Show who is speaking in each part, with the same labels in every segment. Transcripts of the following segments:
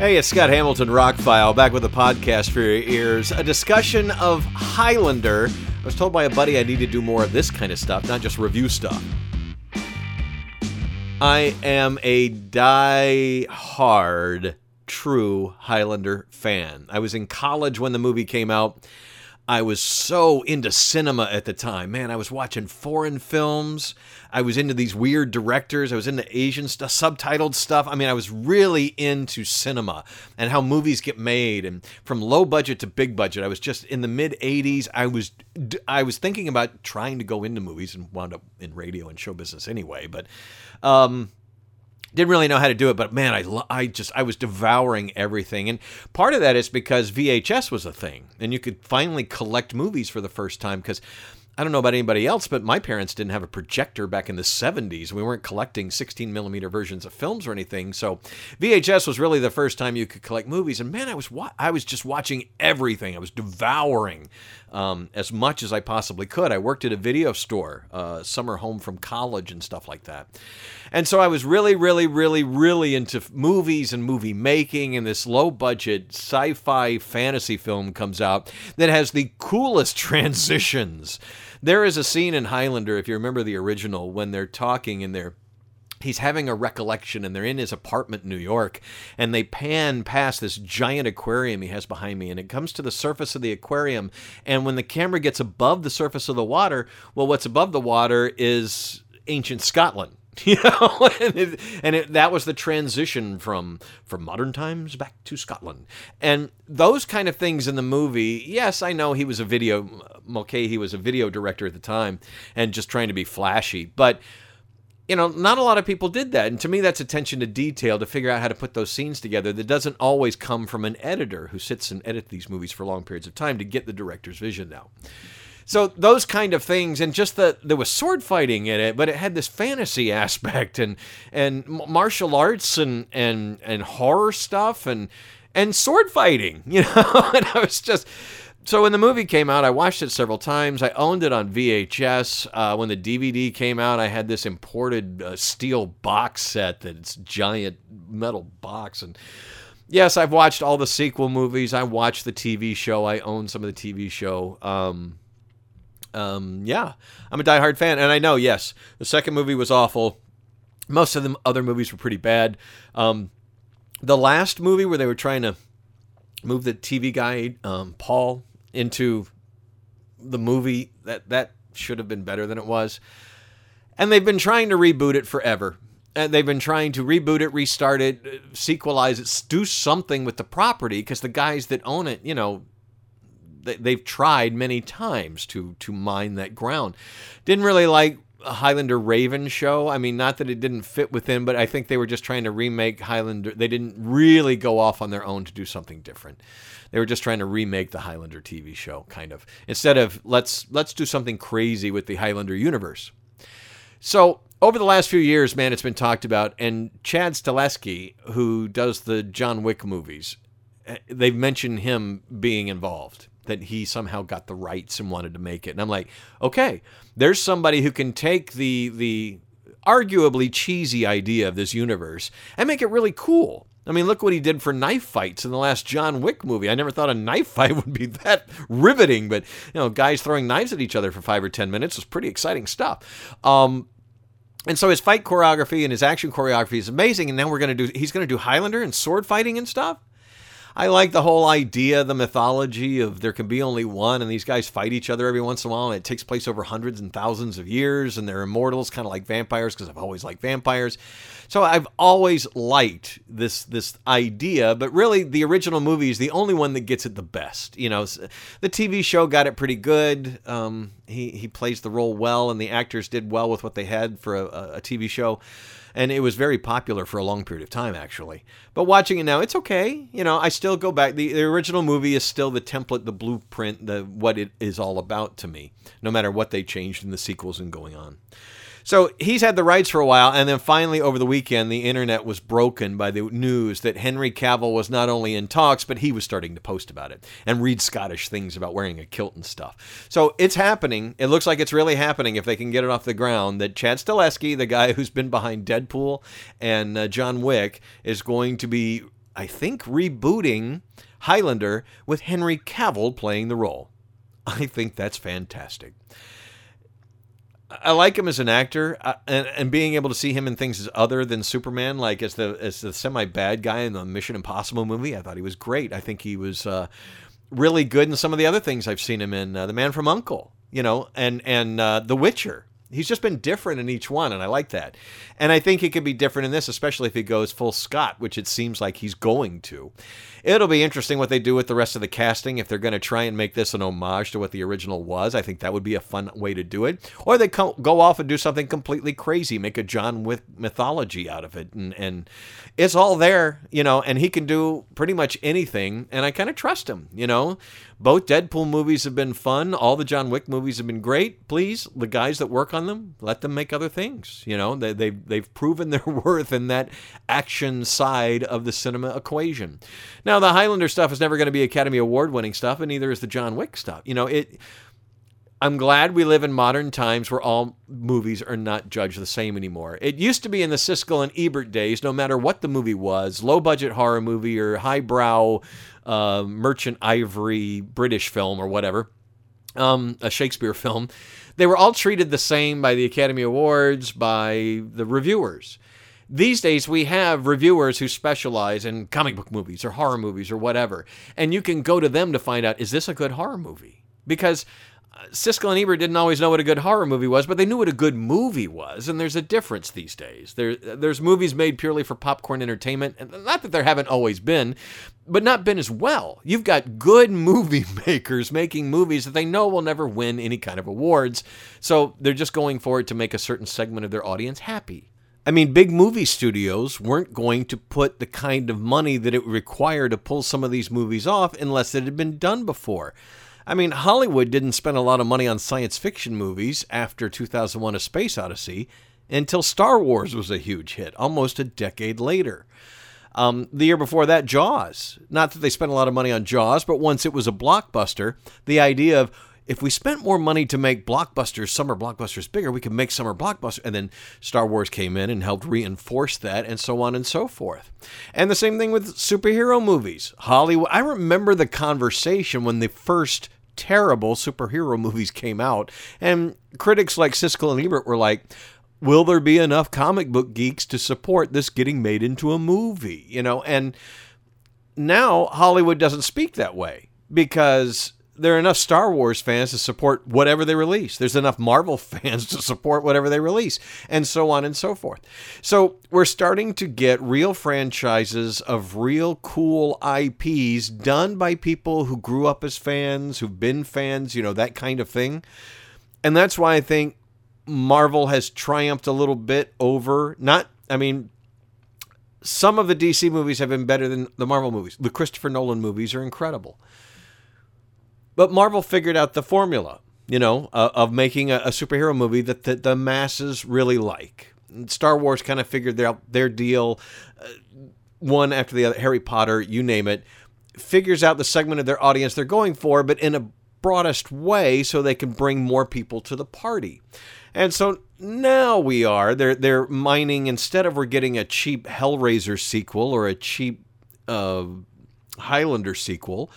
Speaker 1: Hey, it's Scott Hamilton Rockfile back with a podcast for your ears. A discussion of Highlander. I was told by a buddy I need to do more of this kind of stuff, not just review stuff. I am a die-hard true Highlander fan. I was in college when the movie came out. I was so into cinema at the time. Man, I was watching foreign films. I was into these weird directors. I was into Asian stuff, subtitled stuff. I mean, I was really into cinema and how movies get made and from low budget to big budget. I was just in the mid 80s. I was I was thinking about trying to go into movies and wound up in radio and show business anyway, but um didn't really know how to do it, but man, I, I just I was devouring everything, and part of that is because VHS was a thing, and you could finally collect movies for the first time. Because I don't know about anybody else, but my parents didn't have a projector back in the 70s. We weren't collecting 16 millimeter versions of films or anything, so VHS was really the first time you could collect movies. And man, I was wa- I was just watching everything. I was devouring um, as much as I possibly could. I worked at a video store, uh, summer home from college and stuff like that. And so I was really, really, really, really into movies and movie making. And this low budget sci fi fantasy film comes out that has the coolest transitions. There is a scene in Highlander, if you remember the original, when they're talking and they're he's having a recollection and they're in his apartment in New York and they pan past this giant aquarium he has behind me and it comes to the surface of the aquarium and when the camera gets above the surface of the water well what's above the water is ancient Scotland you know and, it, and it, that was the transition from from modern times back to scotland and those kind of things in the movie yes i know he was a video mulcahy he was a video director at the time and just trying to be flashy but you know, not a lot of people did that. And to me, that's attention to detail to figure out how to put those scenes together that doesn't always come from an editor who sits and edits these movies for long periods of time to get the director's vision now. So those kind of things, and just that there was sword fighting in it, but it had this fantasy aspect and and martial arts and and and horror stuff and and sword fighting, you know. and I was just so when the movie came out, I watched it several times. I owned it on VHS. Uh, when the DVD came out, I had this imported uh, steel box set that's giant metal box. And yes, I've watched all the sequel movies. I watched the TV show. I own some of the TV show. Um, um, yeah, I'm a diehard fan, and I know. Yes, the second movie was awful. Most of the other movies were pretty bad. Um, the last movie where they were trying to move the TV guy, um, Paul, into the movie that that should have been better than it was. And they've been trying to reboot it forever. And they've been trying to reboot it, restart it, sequelize it, do something with the property because the guys that own it, you know, they've tried many times to to mine that ground. Didn't really like Highlander Raven show. I mean, not that it didn't fit within, but I think they were just trying to remake Highlander. They didn't really go off on their own to do something different. They were just trying to remake the Highlander TV show, kind of. Instead of let's let's do something crazy with the Highlander universe. So over the last few years, man, it's been talked about, and Chad Stahelski, who does the John Wick movies, eh, they've mentioned him being involved that he somehow got the rights and wanted to make it. And I'm like, okay, there's somebody who can take the the arguably cheesy idea of this universe and make it really cool. I mean, look what he did for knife fights in the last John Wick movie. I never thought a knife fight would be that riveting, but you know, guys throwing knives at each other for five or ten minutes was pretty exciting stuff. Um, and so his fight choreography and his action choreography is amazing. And now we're gonna do he's gonna do Highlander and sword fighting and stuff. I like the whole idea, the mythology of there can be only one, and these guys fight each other every once in a while, and it takes place over hundreds and thousands of years, and they're immortals, kind of like vampires, because I've always liked vampires. So I've always liked this this idea, but really the original movie is the only one that gets it the best. You know, the TV show got it pretty good. Um, he he plays the role well, and the actors did well with what they had for a, a TV show and it was very popular for a long period of time actually. But watching it now it's okay. You know i still go back. The, the original movie is still the template the blueprint the what it is all about to me no matter what they changed in the sequels and going on so he's had the rights for a while, and then finally over the weekend, the internet was broken by the news that Henry Cavill was not only in talks, but he was starting to post about it and read Scottish things about wearing a kilt and stuff. So it's happening. It looks like it's really happening if they can get it off the ground. That Chad Stahelski, the guy who's been behind Deadpool and uh, John Wick, is going to be I think, rebooting Highlander with Henry Cavill playing the role. I think that's fantastic. I like him as an actor, uh, and, and being able to see him in things other than Superman, like as the as the semi bad guy in the Mission Impossible movie. I thought he was great. I think he was uh, really good in some of the other things I've seen him in. Uh, the Man from Uncle, you know, and and uh, The Witcher. He's just been different in each one, and I like that. And I think he could be different in this, especially if he goes full Scot, which it seems like he's going to. It'll be interesting what they do with the rest of the casting if they're going to try and make this an homage to what the original was. I think that would be a fun way to do it. Or they go off and do something completely crazy, make a John Wick mythology out of it, and and it's all there, you know. And he can do pretty much anything, and I kind of trust him, you know. Both Deadpool movies have been fun. All the John Wick movies have been great. Please, the guys that work on them, let them make other things. You know, they, they've, they've proven their worth in that action side of the cinema equation. Now, the Highlander stuff is never going to be Academy Award winning stuff, and neither is the John Wick stuff. You know, it. I'm glad we live in modern times where all movies are not judged the same anymore. It used to be in the Siskel and Ebert days, no matter what the movie was, low budget horror movie or highbrow uh, merchant ivory British film or whatever, um, a Shakespeare film, they were all treated the same by the Academy Awards, by the reviewers. These days, we have reviewers who specialize in comic book movies or horror movies or whatever, and you can go to them to find out is this a good horror movie? Because Siskel and Ebert didn't always know what a good horror movie was, but they knew what a good movie was, and there's a difference these days. There, there's movies made purely for popcorn entertainment, and not that there haven't always been, but not been as well. You've got good movie makers making movies that they know will never win any kind of awards, so they're just going for it to make a certain segment of their audience happy. I mean, big movie studios weren't going to put the kind of money that it would require to pull some of these movies off unless it had been done before. I mean, Hollywood didn't spend a lot of money on science fiction movies after 2001 A Space Odyssey until Star Wars was a huge hit, almost a decade later. Um, the year before that, Jaws. Not that they spent a lot of money on Jaws, but once it was a blockbuster, the idea of if we spent more money to make blockbusters, summer blockbusters bigger, we could make summer blockbusters. And then Star Wars came in and helped reinforce that, and so on and so forth. And the same thing with superhero movies. Hollywood. I remember the conversation when the first terrible superhero movies came out, and critics like Siskel and Ebert were like, will there be enough comic book geeks to support this getting made into a movie? You know, and now Hollywood doesn't speak that way because there are enough Star Wars fans to support whatever they release. There's enough Marvel fans to support whatever they release, and so on and so forth. So we're starting to get real franchises of real cool IPs done by people who grew up as fans, who've been fans, you know, that kind of thing. And that's why I think Marvel has triumphed a little bit over, not, I mean, some of the DC movies have been better than the Marvel movies. The Christopher Nolan movies are incredible. But Marvel figured out the formula, you know, uh, of making a, a, superhero movie that the, masses really like. And Star Wars kind of figured out their deal, uh, one after the other. Harry Potter, you name it, figures out the segment of their audience they're going for, but in a broadest way, so they can bring more people to the party. And so now we are they're they're mining instead of we're getting a cheap Hellraiser sequel or a cheap uh, Highlander sequel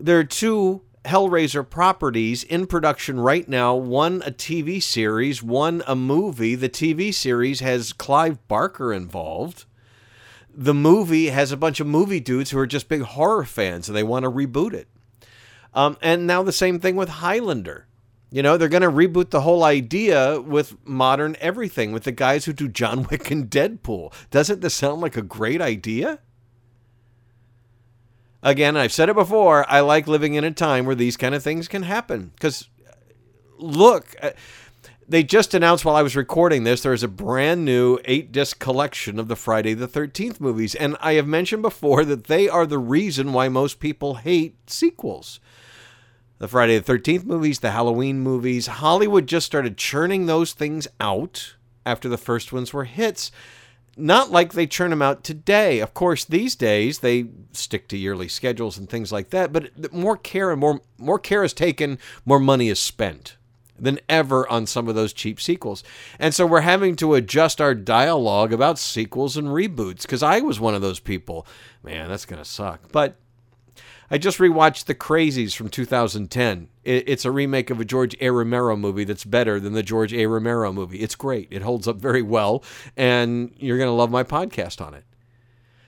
Speaker 1: there are two Hellraiser properties in production right now one a TV series, one a movie. The TV series has Clive Barker involved. The movie has a bunch of movie dudes who are just big horror fans and they want to reboot it. Um, and now the same thing with Highlander. You know, they're going to reboot the whole idea with modern everything, with the guys who do John Wick and Deadpool. Doesn't this sound like a great idea? Again, I've said it before, I like living in a time where these kind of things can happen. Because, look, uh, they just announced while I was recording this, there's a brand new eight disc collection of the Friday the 13th movies. And I have mentioned before that they are the reason why most people hate sequels. The Friday the 13th movies, the Halloween movies, Hollywood just started churning those things out after the first ones were hits not like they churn them out today. Of course, these days they stick to yearly schedules and things like that, but more care and more more care is taken, more money is spent. than ever on some of those cheap sequels. And so we're having to adjust our dialogue about sequels and reboots because I was one of those people. Man, that's going to suck. But I just rewatched The Crazies from 2010. It's a remake of a George A. Romero movie that's better than the George A. Romero movie. It's great. It holds up very well, and you're going to love my podcast on it.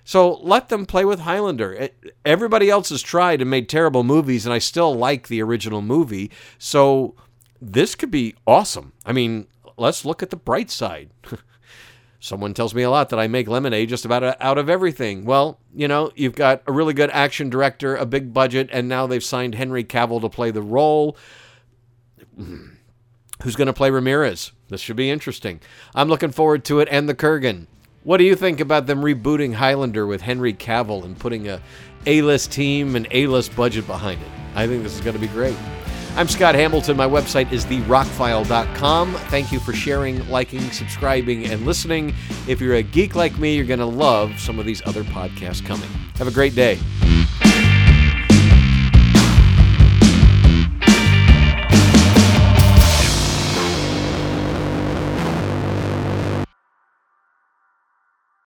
Speaker 1: So let them play with Highlander. Everybody else has tried and made terrible movies, and I still like the original movie. So this could be awesome. I mean, let's look at the bright side. Someone tells me a lot that I make lemonade just about uh, out of everything. Well, you know, you've got a really good action director, a big budget, and now they've signed Henry Cavill to play the role. Hmm. Who's going to play Ramirez? This should be interesting. I'm looking forward to it and the Kurgan. What do you think about them rebooting Highlander with Henry Cavill and putting a A-list team and A-list budget behind it? I think this is going to be great. I'm Scott Hamilton. My website is therockfile.com. Thank you for sharing, liking, subscribing, and listening. If you're a geek like me, you're going to love some of these other podcasts coming. Have a great day.